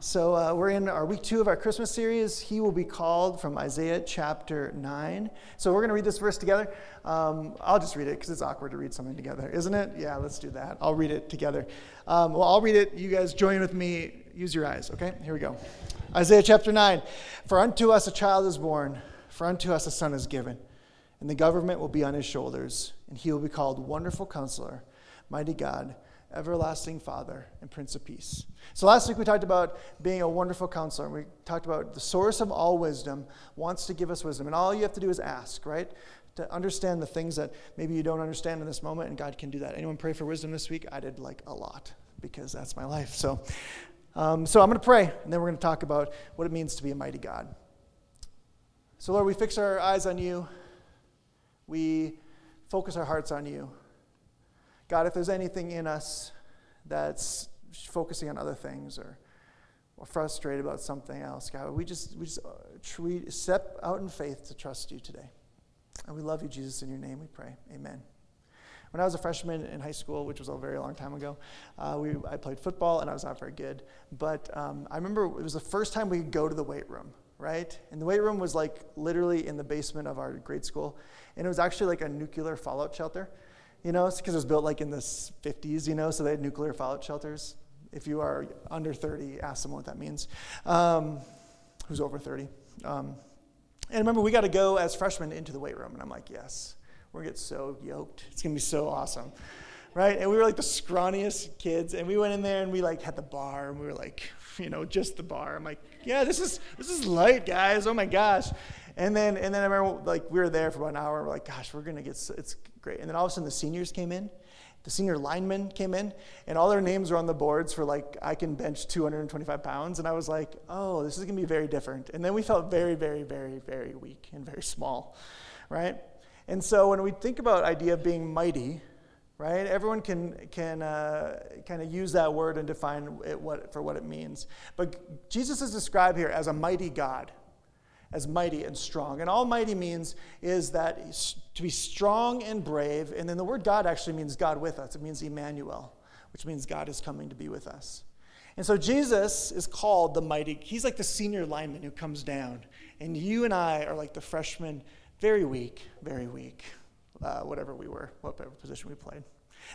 So, uh, we're in our week two of our Christmas series. He will be called from Isaiah chapter 9. So, we're going to read this verse together. Um, I'll just read it because it's awkward to read something together, isn't it? Yeah, let's do that. I'll read it together. Um, well, I'll read it. You guys join with me. Use your eyes, okay? Here we go. Isaiah chapter 9. For unto us a child is born, for unto us a son is given, and the government will be on his shoulders, and he will be called Wonderful Counselor, Mighty God everlasting Father and Prince of Peace. So last week we talked about being a wonderful counselor. And we talked about the source of all wisdom wants to give us wisdom. And all you have to do is ask, right? To understand the things that maybe you don't understand in this moment, and God can do that. Anyone pray for wisdom this week? I did like a lot because that's my life. So, um, so I'm going to pray, and then we're going to talk about what it means to be a mighty God. So, Lord, we fix our eyes on you. We focus our hearts on you. God, if there's anything in us that's focusing on other things or, or frustrated about something else, God, we just, we just uh, we step out in faith to trust you today. And we love you, Jesus. In your name we pray. Amen. When I was a freshman in high school, which was a very long time ago, uh, we, I played football and I was not very good. But um, I remember it was the first time we could go to the weight room, right? And the weight room was like literally in the basement of our grade school. And it was actually like a nuclear fallout shelter you know, because it was built like in the 50s, you know, so they had nuclear fallout shelters. If you are under 30, ask them what that means. Um, who's over 30? Um, and remember, we got to go as freshmen into the weight room. And I'm like, yes, we're going to get so yoked. It's going to be so awesome. Right? And we were like the scrawniest kids. And we went in there and we like had the bar and we were like, you know, just the bar. I'm like, yeah, this is, this is light, guys. Oh my gosh. And then, and then I remember like we were there for about an hour. We're like, gosh, we're gonna get it's great. And then all of a sudden the seniors came in, the senior linemen came in, and all their names were on the boards for like I can bench 225 pounds. And I was like, oh, this is gonna be very different. And then we felt very, very, very, very weak and very small, right? And so when we think about idea of being mighty, right? Everyone can, can uh, kind of use that word and define it what, for what it means. But Jesus is described here as a mighty God, as mighty and strong. And almighty means is that to be strong and brave. And then the word God actually means God with us. It means Emmanuel, which means God is coming to be with us. And so Jesus is called the mighty. He's like the senior lineman who comes down. And you and I are like the freshmen, very weak, very weak, uh, whatever we were, whatever position we played.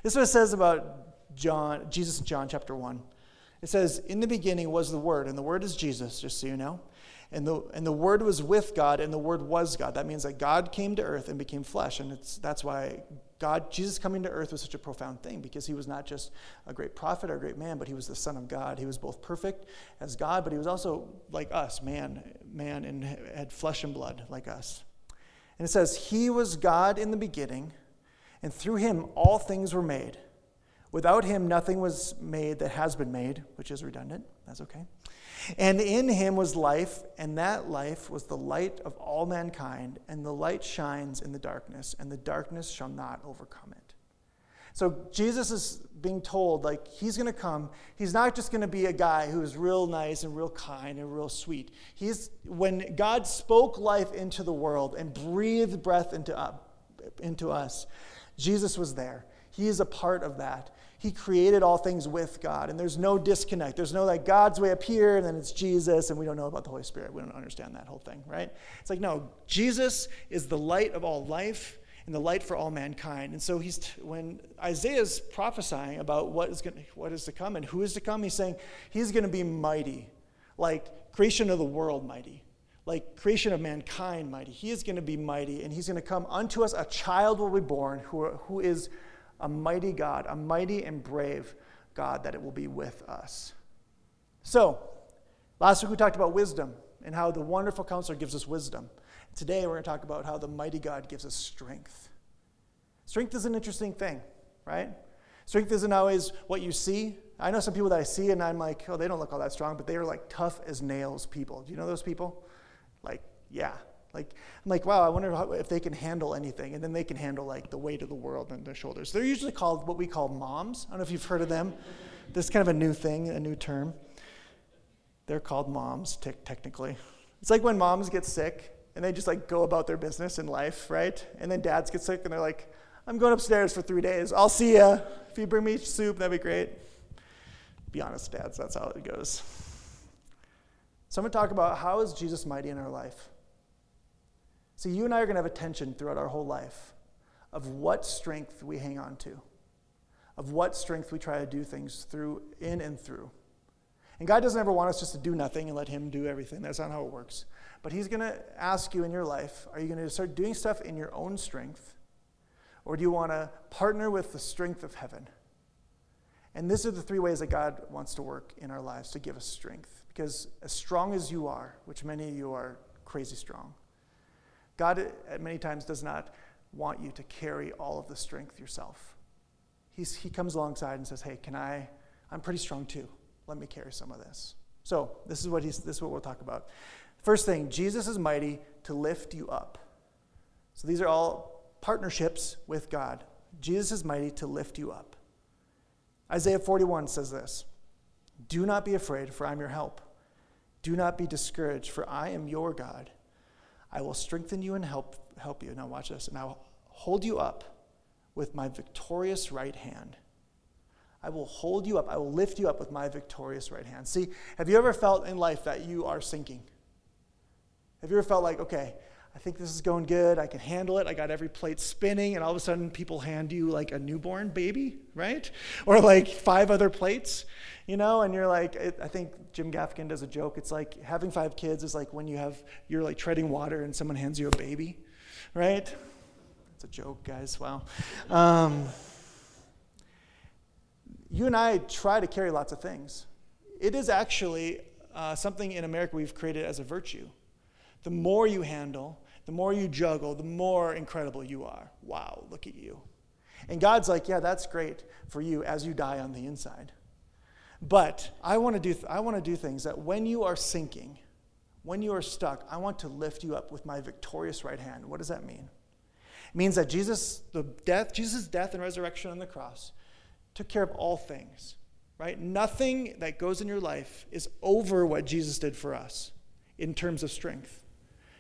This is what it says about John, Jesus in John chapter 1. It says, In the beginning was the Word, and the Word is Jesus, just so you know. And the, and the Word was with God, and the Word was God. That means that God came to earth and became flesh. And it's, that's why God, Jesus coming to earth was such a profound thing, because he was not just a great prophet or a great man, but he was the Son of God. He was both perfect as God, but he was also like us, man, man, and had flesh and blood like us. And it says, He was God in the beginning, and through him all things were made. Without him, nothing was made that has been made, which is redundant. That's okay. And in him was life, and that life was the light of all mankind, and the light shines in the darkness, and the darkness shall not overcome it. So Jesus is being told, like, he's going to come. He's not just going to be a guy who is real nice and real kind and real sweet. He's, when God spoke life into the world and breathed breath into, uh, into us, Jesus was there. He is a part of that. He created all things with God, and there's no disconnect. There's no like God's way up here, and then it's Jesus, and we don't know about the Holy Spirit. We don't understand that whole thing, right? It's like, no, Jesus is the light of all life and the light for all mankind. And so he's when Isaiah's prophesying about what is going what is to come and who is to come, he's saying he's going to be mighty, like creation of the world mighty, like creation of mankind mighty. He is going to be mighty, and he's going to come unto us. A child will be born who, who is a mighty God, a mighty and brave God that it will be with us. So, last week we talked about wisdom and how the wonderful counselor gives us wisdom. Today we're going to talk about how the mighty God gives us strength. Strength is an interesting thing, right? Strength isn't always what you see. I know some people that I see and I'm like, oh, they don't look all that strong, but they are like tough as nails people. Do you know those people? Like, yeah, like, I'm like, wow, I wonder how, if they can handle anything. And then they can handle like the weight of the world on their shoulders. They're usually called what we call moms. I don't know if you've heard of them. This is kind of a new thing, a new term. They're called moms, te- technically. It's like when moms get sick and they just like go about their business in life, right? And then dads get sick and they're like, I'm going upstairs for three days. I'll see ya. If you bring me soup, that'd be great. Be honest, dads, that's how it goes. So I'm going to talk about how is Jesus mighty in our life. See, you and I are going to have a tension throughout our whole life of what strength we hang on to, of what strength we try to do things through, in and through. And God doesn't ever want us just to do nothing and let Him do everything. That's not how it works. But He's going to ask you in your life are you going to start doing stuff in your own strength? Or do you want to partner with the strength of heaven? And these are the three ways that God wants to work in our lives to give us strength. Because as strong as you are, which many of you are crazy strong, God at many times does not want you to carry all of the strength yourself. He's, he comes alongside and says, Hey, can I? I'm pretty strong too. Let me carry some of this. So, this is what, he's, this is what we'll talk about. First thing, Jesus is mighty to lift you up. So, these are all partnerships with God. Jesus is mighty to lift you up. Isaiah 41 says this Do not be afraid, for I'm your help. Do not be discouraged, for I am your God. I will strengthen you and help, help you. Now, watch this. And I'll hold you up with my victorious right hand. I will hold you up. I will lift you up with my victorious right hand. See, have you ever felt in life that you are sinking? Have you ever felt like, okay, I think this is going good. I can handle it. I got every plate spinning, and all of a sudden, people hand you like a newborn baby, right? Or like five other plates, you know, and you're like, it, I think Jim Gaffigan does a joke. It's like having five kids is like when you have, you're like treading water and someone hands you a baby, right? It's a joke, guys. Wow. Um, you and I try to carry lots of things. It is actually uh, something in America we've created as a virtue. The more you handle, the more you juggle, the more incredible you are. Wow, look at you. And God's like, yeah, that's great for you as you die on the inside. But I want to do th- I want to do things that when you are sinking, when you are stuck, I want to lift you up with my victorious right hand. What does that mean? It means that Jesus, the death, Jesus' death and resurrection on the cross, took care of all things. Right? Nothing that goes in your life is over what Jesus did for us in terms of strength.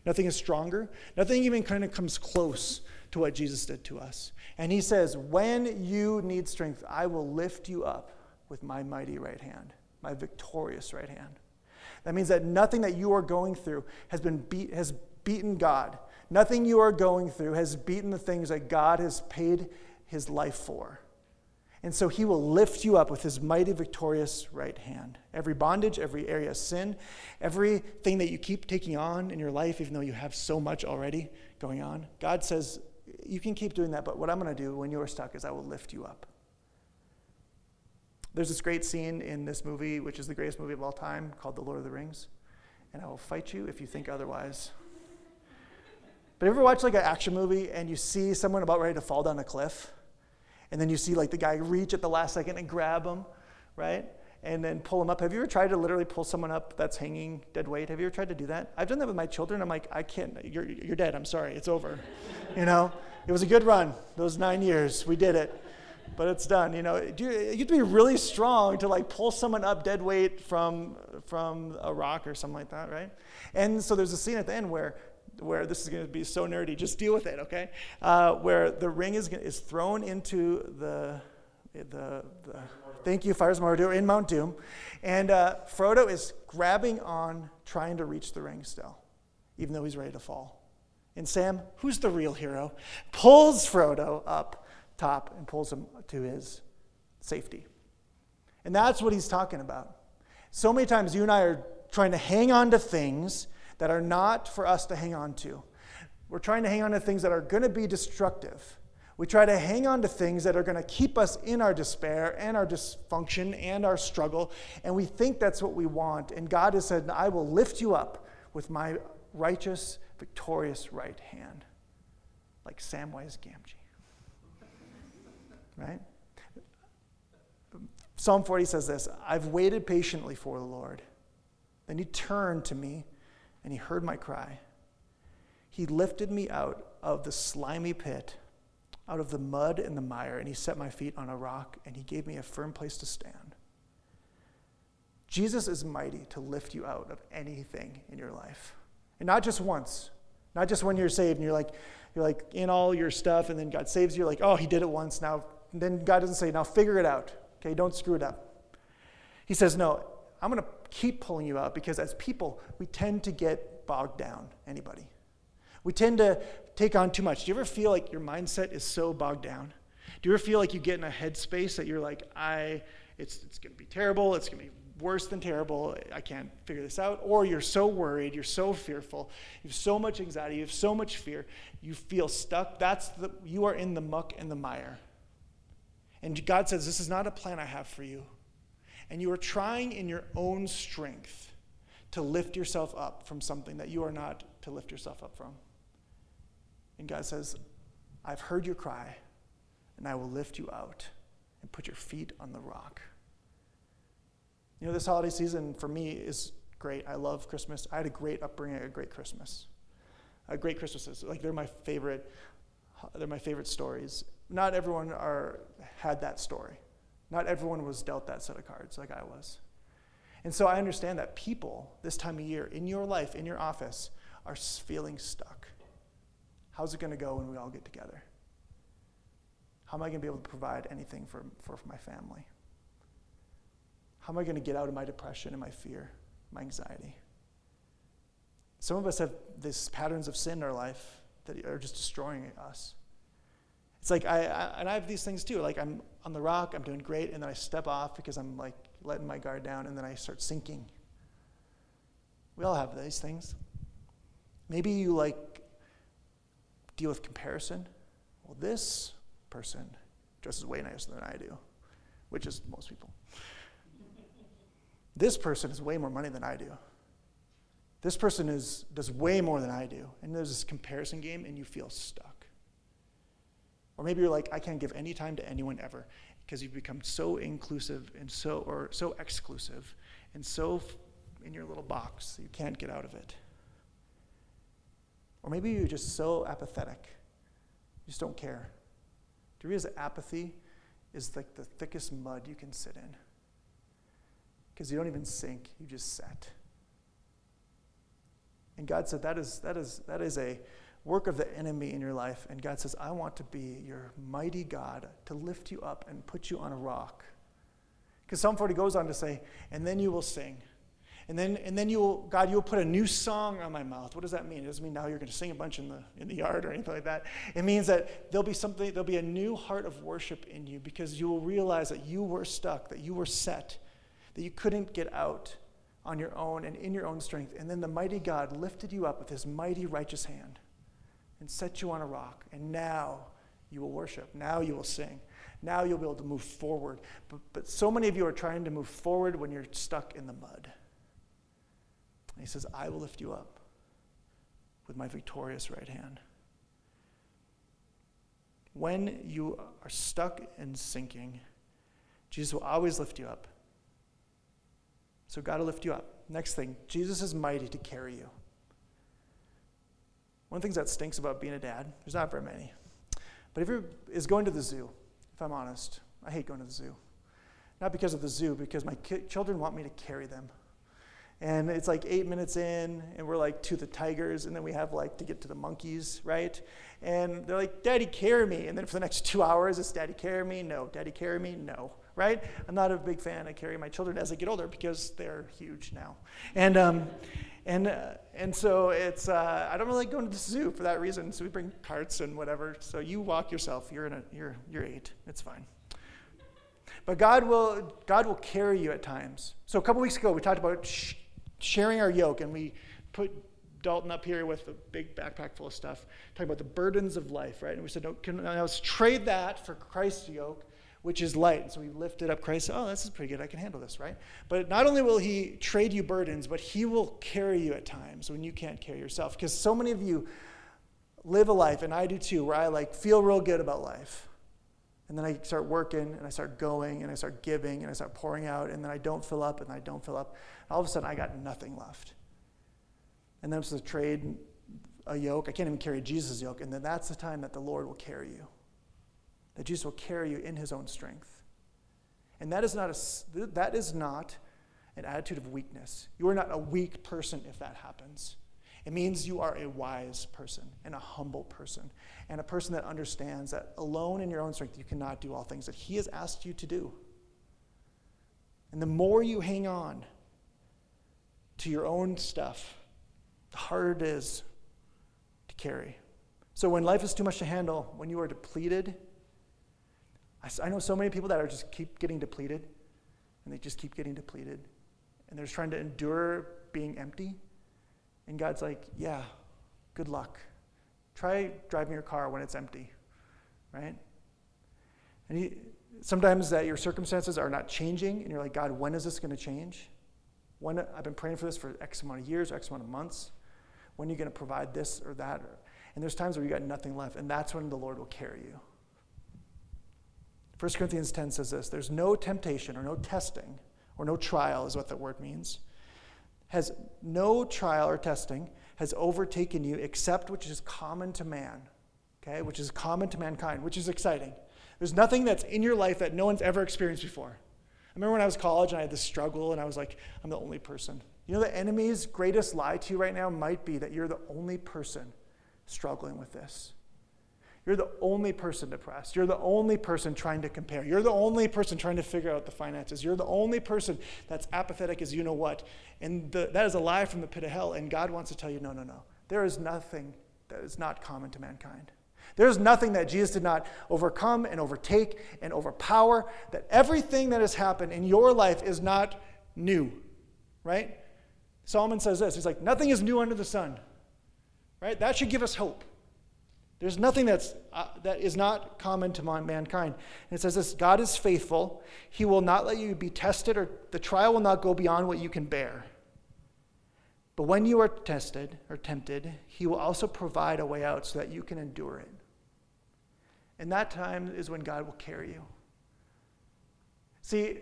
Nothing is stronger. Nothing even kind of comes close to what Jesus did to us. And he says, When you need strength, I will lift you up with my mighty right hand, my victorious right hand. That means that nothing that you are going through has, been beat, has beaten God. Nothing you are going through has beaten the things that God has paid his life for. And so he will lift you up with his mighty, victorious right hand. Every bondage, every area of sin, everything that you keep taking on in your life, even though you have so much already going on, God says, You can keep doing that, but what I'm going to do when you are stuck is I will lift you up. There's this great scene in this movie, which is the greatest movie of all time, called The Lord of the Rings. And I will fight you if you think otherwise. But ever watch like an action movie and you see someone about ready to fall down a cliff? And then you see like the guy reach at the last second and grab him, right? And then pull him up. Have you ever tried to literally pull someone up that's hanging dead weight? Have you ever tried to do that? I've done that with my children. I'm like, I can't. You're you're dead. I'm sorry. It's over. you know, it was a good run. Those nine years, we did it. But it's done. You know, you, have to be really strong to like pull someone up dead weight from from a rock or something like that, right? And so there's a scene at the end where where this is going to be so nerdy. Just deal with it, okay? Uh, where the ring is, is thrown into the, the, the thank you, Fires Mordor, in Mount Doom. And uh, Frodo is grabbing on, trying to reach the ring still, even though he's ready to fall. And Sam, who's the real hero, pulls Frodo up top and pulls him to his safety. And that's what he's talking about. So many times you and I are trying to hang on to things that are not for us to hang on to. We're trying to hang on to things that are going to be destructive. We try to hang on to things that are going to keep us in our despair and our dysfunction and our struggle, and we think that's what we want. And God has said, I will lift you up with my righteous, victorious right hand, like Samwise Gamgee. Right? Psalm 40 says this I've waited patiently for the Lord. Then he turned to me and he heard my cry. He lifted me out of the slimy pit, out of the mud and the mire, and he set my feet on a rock, and he gave me a firm place to stand. Jesus is mighty to lift you out of anything in your life. And not just once, not just when you're saved and you're like, you're like in all your stuff, and then God saves you, like, oh, he did it once. Now, then God doesn't say, now figure it out. Okay, don't screw it up. He says, no, I'm going to keep pulling you out because as people, we tend to get bogged down. Anybody? We tend to take on too much. Do you ever feel like your mindset is so bogged down? Do you ever feel like you get in a headspace that you're like, I, it's, it's going to be terrible, it's going to be worse than terrible, I can't figure this out? Or you're so worried, you're so fearful, you have so much anxiety, you have so much fear, you feel stuck. That's the, you are in the muck and the mire. And God says, This is not a plan I have for you. And you are trying in your own strength to lift yourself up from something that you are not to lift yourself up from. And God says, I've heard your cry, and I will lift you out and put your feet on the rock. You know, this holiday season for me is great. I love Christmas. I had a great upbringing, a great Christmas. A great Christmases. Like they're my favorite, they're my favorite stories. Not everyone are, had that story. Not everyone was dealt that set of cards like I was. And so I understand that people this time of year in your life, in your office, are feeling stuck. How's it going to go when we all get together? How am I going to be able to provide anything for, for, for my family? How am I going to get out of my depression and my fear, my anxiety? Some of us have these patterns of sin in our life that are just destroying us. It's like I, I, and I have these things too. Like I'm on the rock, I'm doing great, and then I step off because I'm like letting my guard down, and then I start sinking. We all have these things. Maybe you like deal with comparison. Well, this person dresses way nicer than I do, which is most people. this person has way more money than I do. This person is, does way more than I do. And there's this comparison game, and you feel stuck. Or maybe you're like, I can't give any time to anyone ever because you've become so inclusive and so, or so exclusive and so in your little box you can't get out of it. Or maybe you're just so apathetic, you just don't care. Do you realize that apathy is like the thickest mud you can sit in? Because you don't even sink, you just set. And God said that is, that is, that is a work of the enemy in your life. And God says, I want to be your mighty God to lift you up and put you on a rock. Because Psalm 40 goes on to say, and then you will sing. And then, and then you will, God, you will put a new song on my mouth. What does that mean? It doesn't mean now you're going to sing a bunch in the, in the yard or anything like that. It means that there'll be something, there'll be a new heart of worship in you because you will realize that you were stuck, that you were set, that you couldn't get out on your own and in your own strength. And then the mighty God lifted you up with his mighty righteous hand and set you on a rock. And now you will worship. Now you will sing. Now you'll be able to move forward. But, but so many of you are trying to move forward when you're stuck in the mud. And he says, I will lift you up with my victorious right hand. When you are stuck and sinking, Jesus will always lift you up. So God will lift you up. Next thing, Jesus is mighty to carry you. One of the things that stinks about being a dad, there's not very many, but if you're, is going to the zoo, if I'm honest. I hate going to the zoo. Not because of the zoo, because my children want me to carry them. And it's like eight minutes in, and we're like to the tigers, and then we have like to get to the monkeys, right? And they're like, Daddy, carry me. And then for the next two hours, it's Daddy, carry me? No. Daddy, carry me? No, right? I'm not a big fan of carrying my children as they get older because they're huge now. And, um, and, uh, and so it's, uh, I don't really going to the zoo for that reason. So we bring carts and whatever. So you walk yourself. You're, in a, you're, you're eight. It's fine. But God will, God will carry you at times. So a couple weeks ago, we talked about sh- sharing our yoke, and we put Dalton up here with a big backpack full of stuff, talking about the burdens of life, right? And we said, no, can, let's trade that for Christ's yoke which is light. And so we lifted up Christ. Oh, this is pretty good. I can handle this, right? But not only will he trade you burdens, but he will carry you at times when you can't carry yourself. Because so many of you live a life, and I do too, where I like feel real good about life. And then I start working and I start going and I start giving and I start pouring out and then I don't fill up and I don't fill up. All of a sudden I got nothing left. And then I'm supposed to trade a yoke. I can't even carry Jesus' yoke. And then that's the time that the Lord will carry you that Jesus will carry you in his own strength. And that is not, a, that is not an attitude of weakness. You are not a weak person if that happens. It means you are a wise person and a humble person and a person that understands that alone in your own strength you cannot do all things that he has asked you to do. And the more you hang on to your own stuff, the harder it is to carry. So when life is too much to handle, when you are depleted, I, know so many people that are just keep getting depleted, and they just keep getting depleted, and they're just trying to endure being empty. And God's like, yeah, good luck. Try driving your car when it's empty, right? And he, sometimes that your circumstances are not changing, and you're like, God, when is this going to change? When I've been praying for this for X amount of years, or X amount of months. When are you going to provide this or that? And there's times where you got nothing left, and that's when the Lord will carry you. 1 Corinthians 10 says this there's no temptation or no testing or no trial, is what that word means. Has no trial or testing has overtaken you except which is common to man, okay, which is common to mankind, which is exciting. There's nothing that's in your life that no one's ever experienced before. I remember when I was college and I had this struggle and I was like, I'm the only person. You know, the enemy's greatest lie to you right now might be that you're the only person struggling with this. You're the only person depressed. You're the only person trying to compare. You're the only person trying to figure out the finances. You're the only person that's apathetic as you know what. And the, that is a lie from the pit of hell. And God wants to tell you no, no, no. There is nothing that is not common to mankind. There is nothing that Jesus did not overcome and overtake and overpower. That everything that has happened in your life is not new, right? Solomon says this He's like, nothing is new under the sun, right? That should give us hope. There's nothing that's, uh, that is not common to mankind. And it says this God is faithful. He will not let you be tested, or the trial will not go beyond what you can bear. But when you are tested or tempted, He will also provide a way out so that you can endure it. And that time is when God will carry you. See,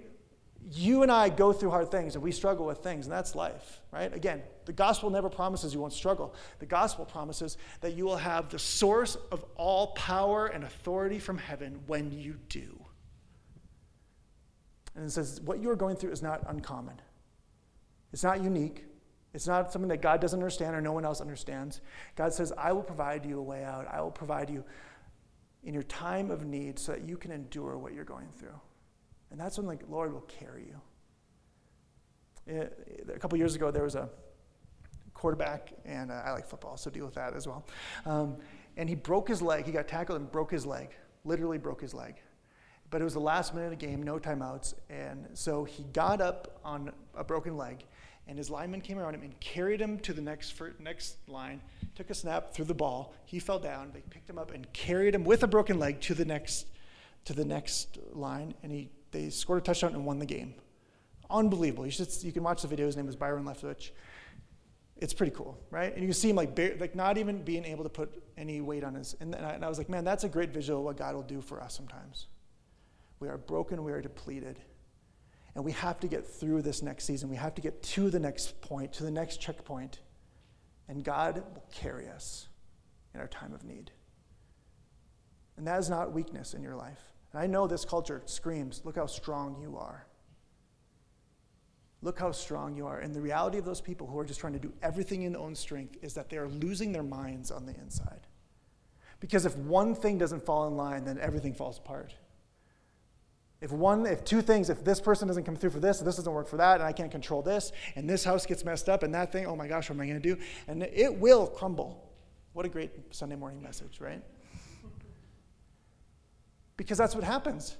you and I go through hard things and we struggle with things, and that's life, right? Again, the gospel never promises you won't struggle. The gospel promises that you will have the source of all power and authority from heaven when you do. And it says, what you are going through is not uncommon, it's not unique. It's not something that God doesn't understand or no one else understands. God says, I will provide you a way out. I will provide you in your time of need so that you can endure what you're going through. And that's when the Lord will carry you. It, a couple years ago, there was a quarterback, and uh, I like football, so deal with that as well. Um, and he broke his leg. He got tackled and broke his leg, literally broke his leg. But it was the last minute of the game, no timeouts. And so he got up on a broken leg, and his lineman came around him and carried him to the next, next line, took a snap, threw the ball. He fell down. They picked him up and carried him with a broken leg to the next, to the next line, and he they scored a touchdown and won the game. Unbelievable. You, should, you can watch the video. His name is Byron Leftwich. It's pretty cool, right? And you can see him like, like not even being able to put any weight on his. And, I, and I was like, man, that's a great visual of what God will do for us sometimes. We are broken, we are depleted. And we have to get through this next season. We have to get to the next point, to the next checkpoint. And God will carry us in our time of need. And that is not weakness in your life. And I know this culture screams, look how strong you are. Look how strong you are. And the reality of those people who are just trying to do everything in their own strength is that they are losing their minds on the inside. Because if one thing doesn't fall in line, then everything falls apart. If one, if two things, if this person doesn't come through for this, this doesn't work for that, and I can't control this, and this house gets messed up, and that thing, oh my gosh, what am I going to do? And it will crumble. What a great Sunday morning message, right? Because that's what happens.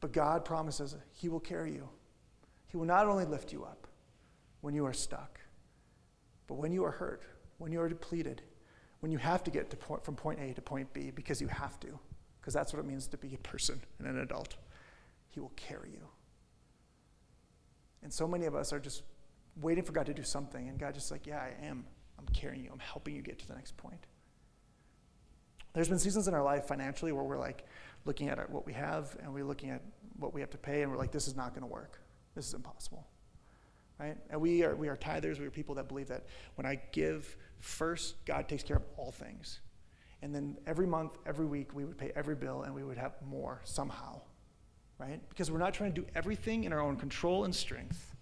But God promises He will carry you. He will not only lift you up when you are stuck, but when you are hurt, when you are depleted, when you have to get to point, from point A to point B because you have to, because that's what it means to be a person and an adult. He will carry you. And so many of us are just waiting for God to do something, and God just like, yeah, I am. I'm carrying you. I'm helping you get to the next point. There's been seasons in our life financially where we're like looking at what we have and we're looking at what we have to pay and we're like, this is not going to work. This is impossible. Right? And we are, we are tithers. We are people that believe that when I give first, God takes care of all things. And then every month, every week, we would pay every bill and we would have more somehow. Right? Because we're not trying to do everything in our own control and strength.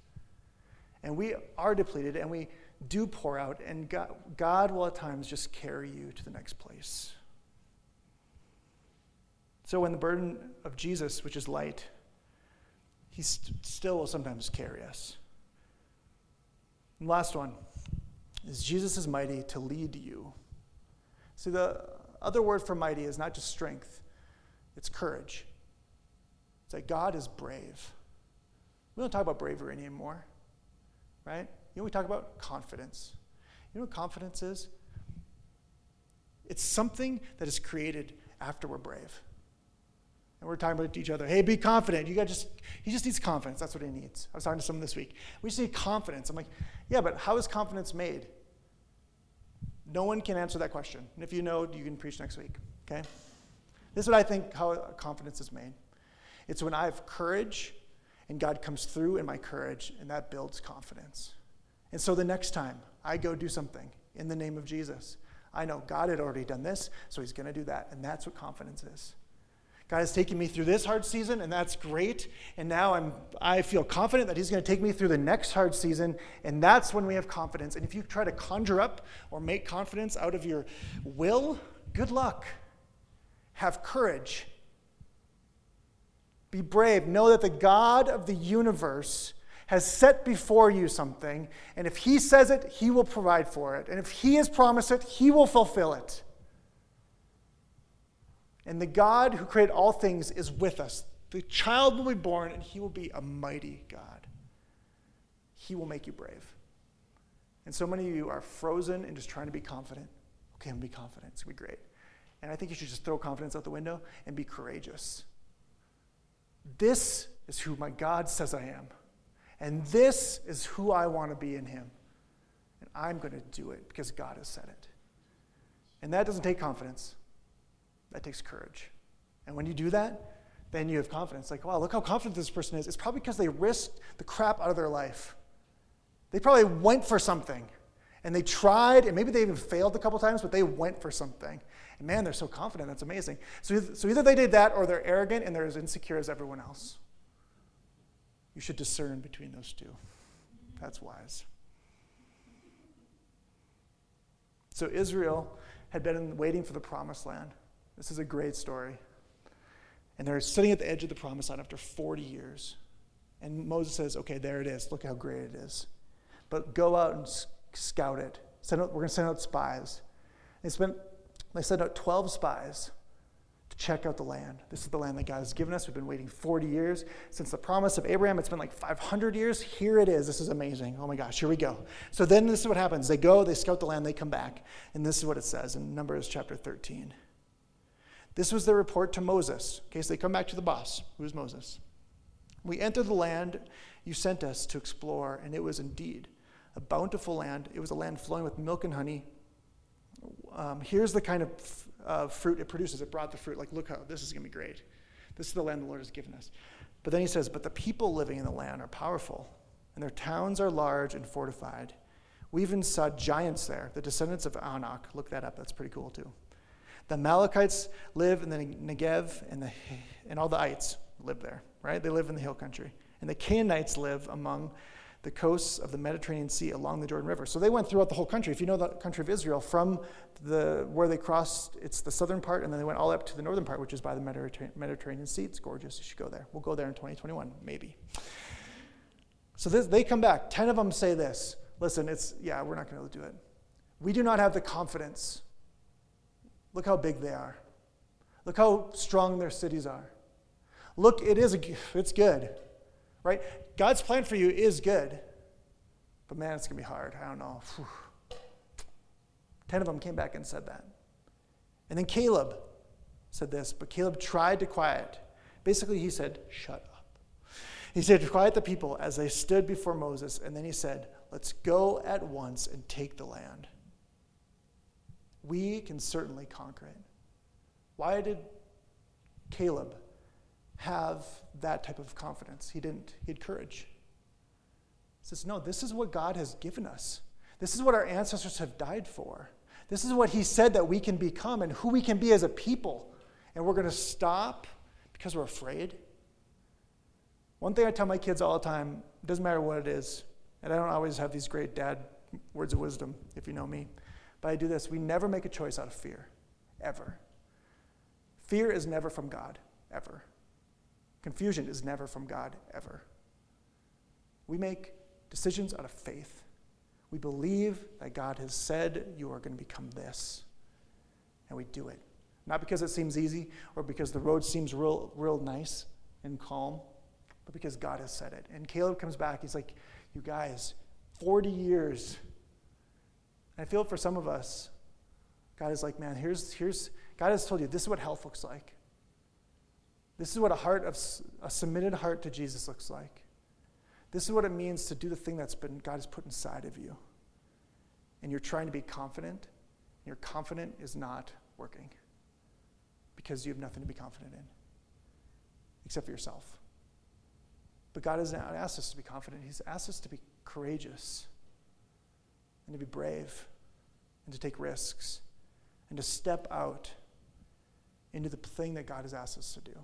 And we are depleted and we do pour out, and God, God will at times just carry you to the next place. So when the burden of Jesus, which is light, he st- still will sometimes carry us. And last one is Jesus is mighty to lead you. See, the other word for mighty is not just strength, it's courage. It's like God is brave. We don't talk about bravery anymore, right? You know, we talk about confidence. You know what confidence is? It's something that is created after we're brave. And we're talking about each other. Hey, be confident. You got just he just needs confidence. That's what he needs. I was talking to someone this week. We just need confidence. I'm like, yeah, but how is confidence made? No one can answer that question. And if you know, you can preach next week. Okay? This is what I think how confidence is made. It's when I have courage and God comes through in my courage, and that builds confidence. And so the next time I go do something in the name of Jesus, I know God had already done this, so he's going to do that. And that's what confidence is. God has taken me through this hard season, and that's great. And now I'm, I feel confident that He's going to take me through the next hard season, and that's when we have confidence. And if you try to conjure up or make confidence out of your will, good luck. Have courage. Be brave. Know that the God of the universe has set before you something, and if He says it, He will provide for it. And if He has promised it, He will fulfill it. And the God who created all things is with us. The child will be born, and he will be a mighty God. He will make you brave. And so many of you are frozen and just trying to be confident. Okay, I'm gonna be confident. It's gonna be great. And I think you should just throw confidence out the window and be courageous. This is who my God says I am. And this is who I want to be in Him. And I'm going to do it because God has said it. And that doesn't take confidence. That takes courage. And when you do that, then you have confidence. Like, wow, look how confident this person is. It's probably because they risked the crap out of their life. They probably went for something and they tried, and maybe they even failed a couple times, but they went for something. And man, they're so confident. That's amazing. So, so either they did that or they're arrogant and they're as insecure as everyone else. You should discern between those two. That's wise. So Israel had been waiting for the promised land. This is a great story. And they're sitting at the edge of the promised land after 40 years. And Moses says, Okay, there it is. Look how great it is. But go out and scout it. Send out, we're going to send out spies. They, spent, they sent out 12 spies to check out the land. This is the land that God has given us. We've been waiting 40 years since the promise of Abraham. It's been like 500 years. Here it is. This is amazing. Oh my gosh, here we go. So then this is what happens. They go, they scout the land, they come back. And this is what it says in Numbers chapter 13. This was their report to Moses. Okay, so they come back to the boss, who is Moses. We entered the land you sent us to explore, and it was indeed a bountiful land. It was a land flowing with milk and honey. Um, here's the kind of uh, fruit it produces. It brought the fruit. Like, look how this is going to be great. This is the land the Lord has given us. But then he says, But the people living in the land are powerful, and their towns are large and fortified. We even saw giants there, the descendants of Anak. Look that up. That's pretty cool, too. The Amalekites live in the Negev, and, the, and all the ites live there, right? They live in the hill country. And the Canaanites live among the coasts of the Mediterranean Sea along the Jordan River. So they went throughout the whole country. If you know the country of Israel, from the where they crossed, it's the southern part, and then they went all up to the northern part, which is by the Mediterranean Sea. It's gorgeous. You should go there. We'll go there in 2021, maybe. So this, they come back. Ten of them say this. Listen, it's yeah, we're not going to do it. We do not have the confidence Look how big they are. Look how strong their cities are. Look, it is a, it's good, right? God's plan for you is good, but man, it's gonna be hard. I don't know. Whew. Ten of them came back and said that, and then Caleb said this, but Caleb tried to quiet. Basically, he said, "Shut up." He said, "Quiet the people as they stood before Moses," and then he said, "Let's go at once and take the land." We can certainly conquer it. Why did Caleb have that type of confidence? He didn't, he had courage. He says, No, this is what God has given us. This is what our ancestors have died for. This is what He said that we can become and who we can be as a people. And we're going to stop because we're afraid. One thing I tell my kids all the time doesn't matter what it is, and I don't always have these great dad words of wisdom, if you know me. But I do this we never make a choice out of fear, ever. Fear is never from God, ever. Confusion is never from God, ever. We make decisions out of faith. We believe that God has said you are going to become this. And we do it. Not because it seems easy or because the road seems real, real nice and calm, but because God has said it. And Caleb comes back. He's like, You guys, 40 years. I feel for some of us, God is like, Man, here's, here's, God has told you this is what health looks like. This is what a heart of a submitted heart to Jesus looks like. This is what it means to do the thing that's been God has put inside of you. And you're trying to be confident, and your confident is not working because you have nothing to be confident in except for yourself. But God hasn't asked us to be confident, He's asked us to be courageous and to be brave and to take risks and to step out into the thing that God has asked us to do.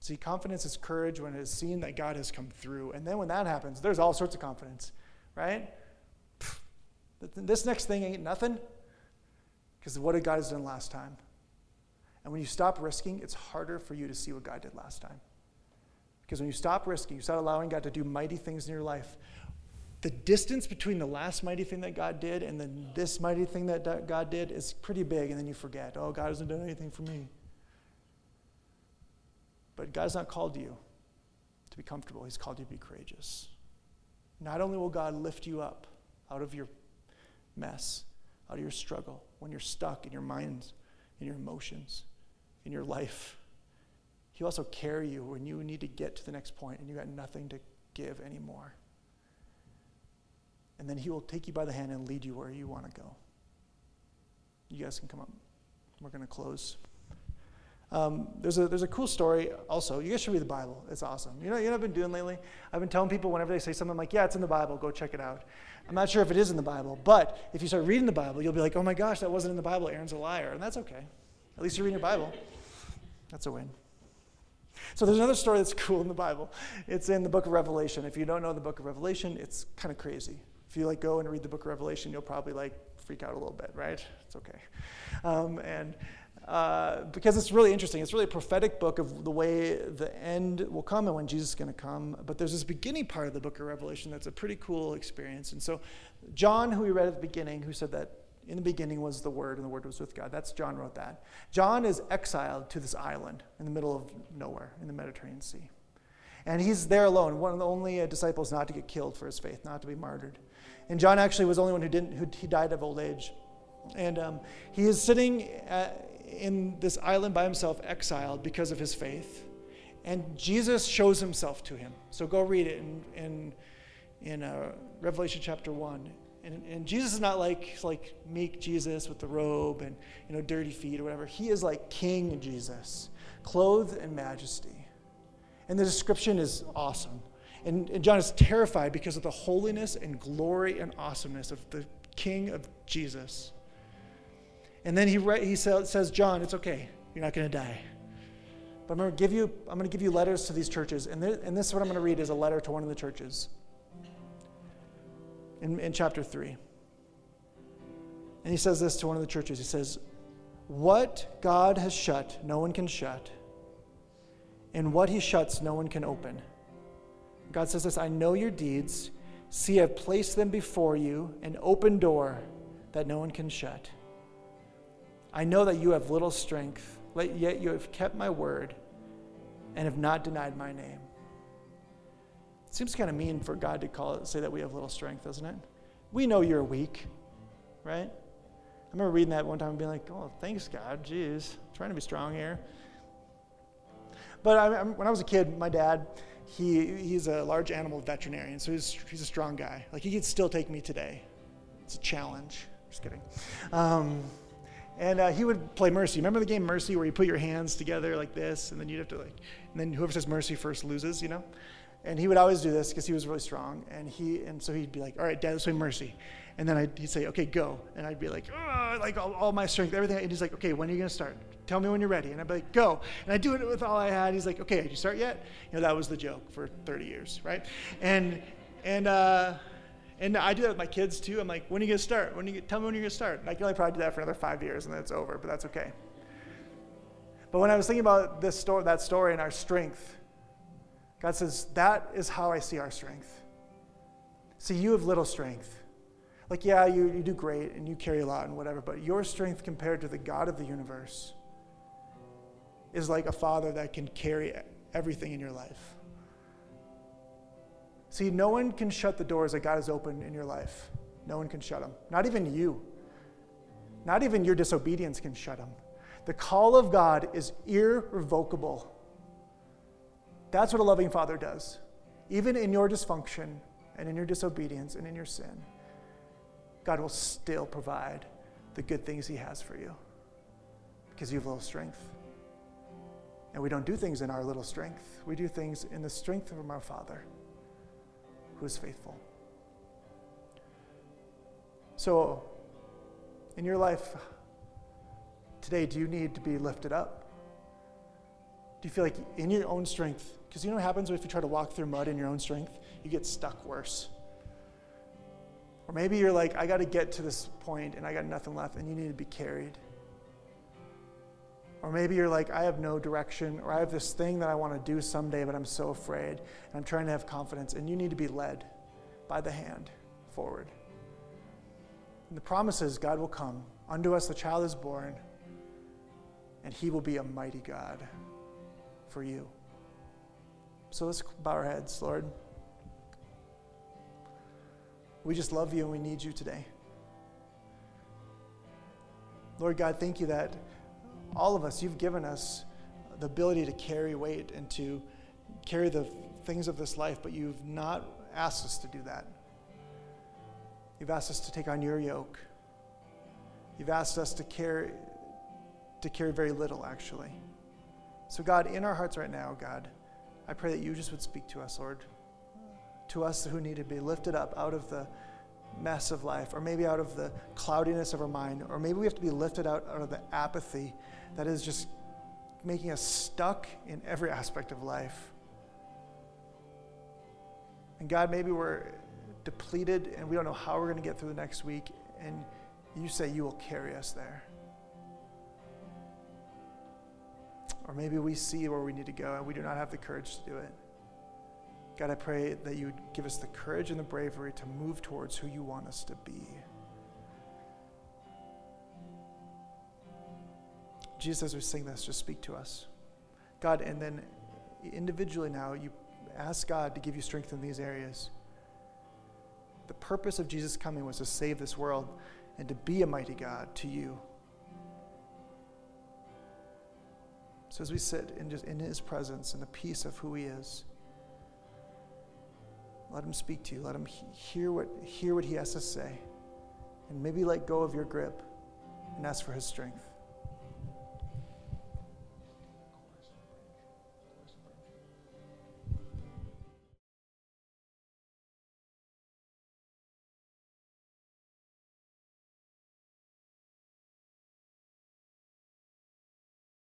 See, confidence is courage when it is seen that God has come through. And then when that happens, there's all sorts of confidence, right? This next thing ain't nothing because what God has done last time? And when you stop risking, it's harder for you to see what God did last time. Because when you stop risking, you start allowing God to do mighty things in your life, the distance between the last mighty thing that God did and then this mighty thing that God did is pretty big, and then you forget, oh, God hasn't done anything for me. But God's not called you to be comfortable, He's called you to be courageous. Not only will God lift you up out of your mess, out of your struggle, when you're stuck in your minds, in your emotions, in your life, He'll also carry you when you need to get to the next point and you got nothing to give anymore. And then He will take you by the hand and lead you where you want to go. You guys can come up. We're going to close. Um, there's, a, there's a cool story also. You guys should read the Bible. It's awesome. You know, you know I've been doing lately? I've been telling people whenever they say something, I'm like, yeah, it's in the Bible. Go check it out. I'm not sure if it is in the Bible, but if you start reading the Bible, you'll be like, oh my gosh, that wasn't in the Bible. Aaron's a liar. And that's okay. At least you're reading your Bible. That's a win. So there's another story that's cool in the Bible. It's in the book of Revelation. If you don't know the book of Revelation, it's kind of crazy. If you like go and read the book of Revelation, you'll probably like freak out a little bit, right? It's okay. Um, and uh, because it's really interesting. It's really a prophetic book of the way the end will come and when Jesus is going to come. But there's this beginning part of the book of Revelation that's a pretty cool experience. And so, John, who we read at the beginning, who said that in the beginning was the Word and the Word was with God, that's John wrote that. John is exiled to this island in the middle of nowhere in the Mediterranean Sea. And he's there alone, one of the only uh, disciples not to get killed for his faith, not to be martyred. And John actually was the only one who didn't, who he died of old age. And um, he is sitting at, in this island by himself, exiled because of his faith. And Jesus shows himself to him. So go read it in, in, in uh, Revelation chapter 1. And, and, Jesus is not like, like meek Jesus with the robe and you know, dirty feet or whatever. He is like King Jesus, clothed in majesty. And the description is awesome. And, and John is terrified because of the holiness and glory and awesomeness of the King of Jesus. And then he, he says, John, it's okay. You're not going to die. But I'm going to give you, I'm going to give you letters to these churches. And, this, and this is what I'm going to read is a letter to one of the churches in, in chapter 3. And he says this to one of the churches. He says, What God has shut, no one can shut. And what he shuts, no one can open. God says this I know your deeds. See, I've placed them before you, an open door that no one can shut. I know that you have little strength, yet you have kept my word and have not denied my name. It seems kind of mean for God to call it, say that we have little strength, doesn't it? We know you're weak, right? I remember reading that one time and being like, oh, thanks, God. Jeez, I'm trying to be strong here. But I, when I was a kid, my dad, he, he's a large animal veterinarian, so he's, he's a strong guy. Like, he could still take me today. It's a challenge. Just kidding. Um, and uh, he would play Mercy. Remember the game Mercy where you put your hands together like this, and then you'd have to like, and then whoever says Mercy first loses, you know? And he would always do this because he was really strong. And he, and so he'd be like, all right, Dad, let's play Mercy. And then I'd, he'd say, okay, go. And I'd be like, oh, like all, all, my strength, everything. And he's like, okay, when are you going to start? Tell me when you're ready. And I'd be like, go. And I'd do it with all I had. He's like, okay, did you start yet? You know, that was the joke for 30 years, right? And, and, uh, and I do that with my kids too. I'm like, when are you going to start? When you tell me when you're going to start? And I can only probably do that for another five years and then it's over, but that's okay. But when I was thinking about this story, that story and our strength, God says, that is how I see our strength. See, you have little strength. Like, yeah, you, you do great and you carry a lot and whatever, but your strength compared to the God of the universe is like a father that can carry everything in your life. See, no one can shut the doors that God has opened in your life. No one can shut them. Not even you. Not even your disobedience can shut them. The call of God is irrevocable. That's what a loving father does. Even in your dysfunction and in your disobedience and in your sin, God will still provide the good things He has for you because you have little strength. And we don't do things in our little strength, we do things in the strength of our Father who is faithful. So, in your life today, do you need to be lifted up? Do you feel like in your own strength, because you know what happens if you try to walk through mud in your own strength? You get stuck worse. Or maybe you're like, I got to get to this point and I got nothing left, and you need to be carried. Or maybe you're like, I have no direction, or I have this thing that I want to do someday, but I'm so afraid, and I'm trying to have confidence, and you need to be led by the hand forward. And the promise is God will come. Unto us the child is born, and he will be a mighty God for you. So let's bow our heads, Lord. We just love you and we need you today. Lord God, thank you that all of us, you've given us the ability to carry weight and to carry the things of this life, but you've not asked us to do that. You've asked us to take on your yoke. You've asked us to carry to carry very little actually. So God, in our hearts right now, God, I pray that you just would speak to us, Lord. To us who need to be lifted up out of the mess of life, or maybe out of the cloudiness of our mind, or maybe we have to be lifted out, out of the apathy that is just making us stuck in every aspect of life. And God, maybe we're depleted and we don't know how we're going to get through the next week, and you say you will carry us there. Or maybe we see where we need to go and we do not have the courage to do it. God, I pray that you would give us the courage and the bravery to move towards who you want us to be. Jesus, as we sing this, just speak to us. God, and then individually now, you ask God to give you strength in these areas. The purpose of Jesus coming was to save this world and to be a mighty God to you. So as we sit in, just in his presence and the peace of who he is, let him speak to you. Let him hear what, hear what he has to say. And maybe let go of your grip and ask for his strength.